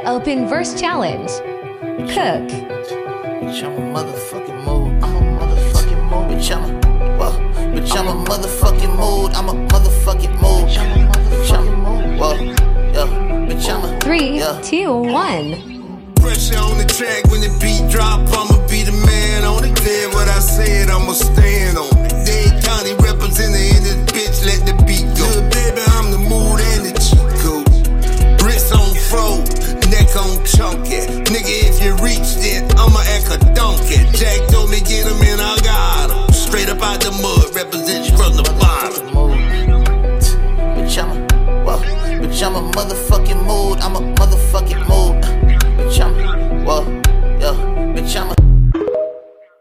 Wide Open Verse Challenge. Cook. Bitch, I'm a motherfucking mood. I'm a motherfucking mood. Bitch, I'm a, whoa. Bitch, I'm a motherfucking mood. I'm a motherfucking mood. Bitch, I'm a motherfucking mood. Whoa. Yeah. Bitch, I'm a. Three, yeah. two, one. Pressure on the track when the beat drop. I'ma be you reached it, I'ma act a donkey. Jack told me get him and I got him. Straight up out the mud, represent you from the bottom. Bitch, I'm a, well, bitch, I'm a motherfucking mood. I'm a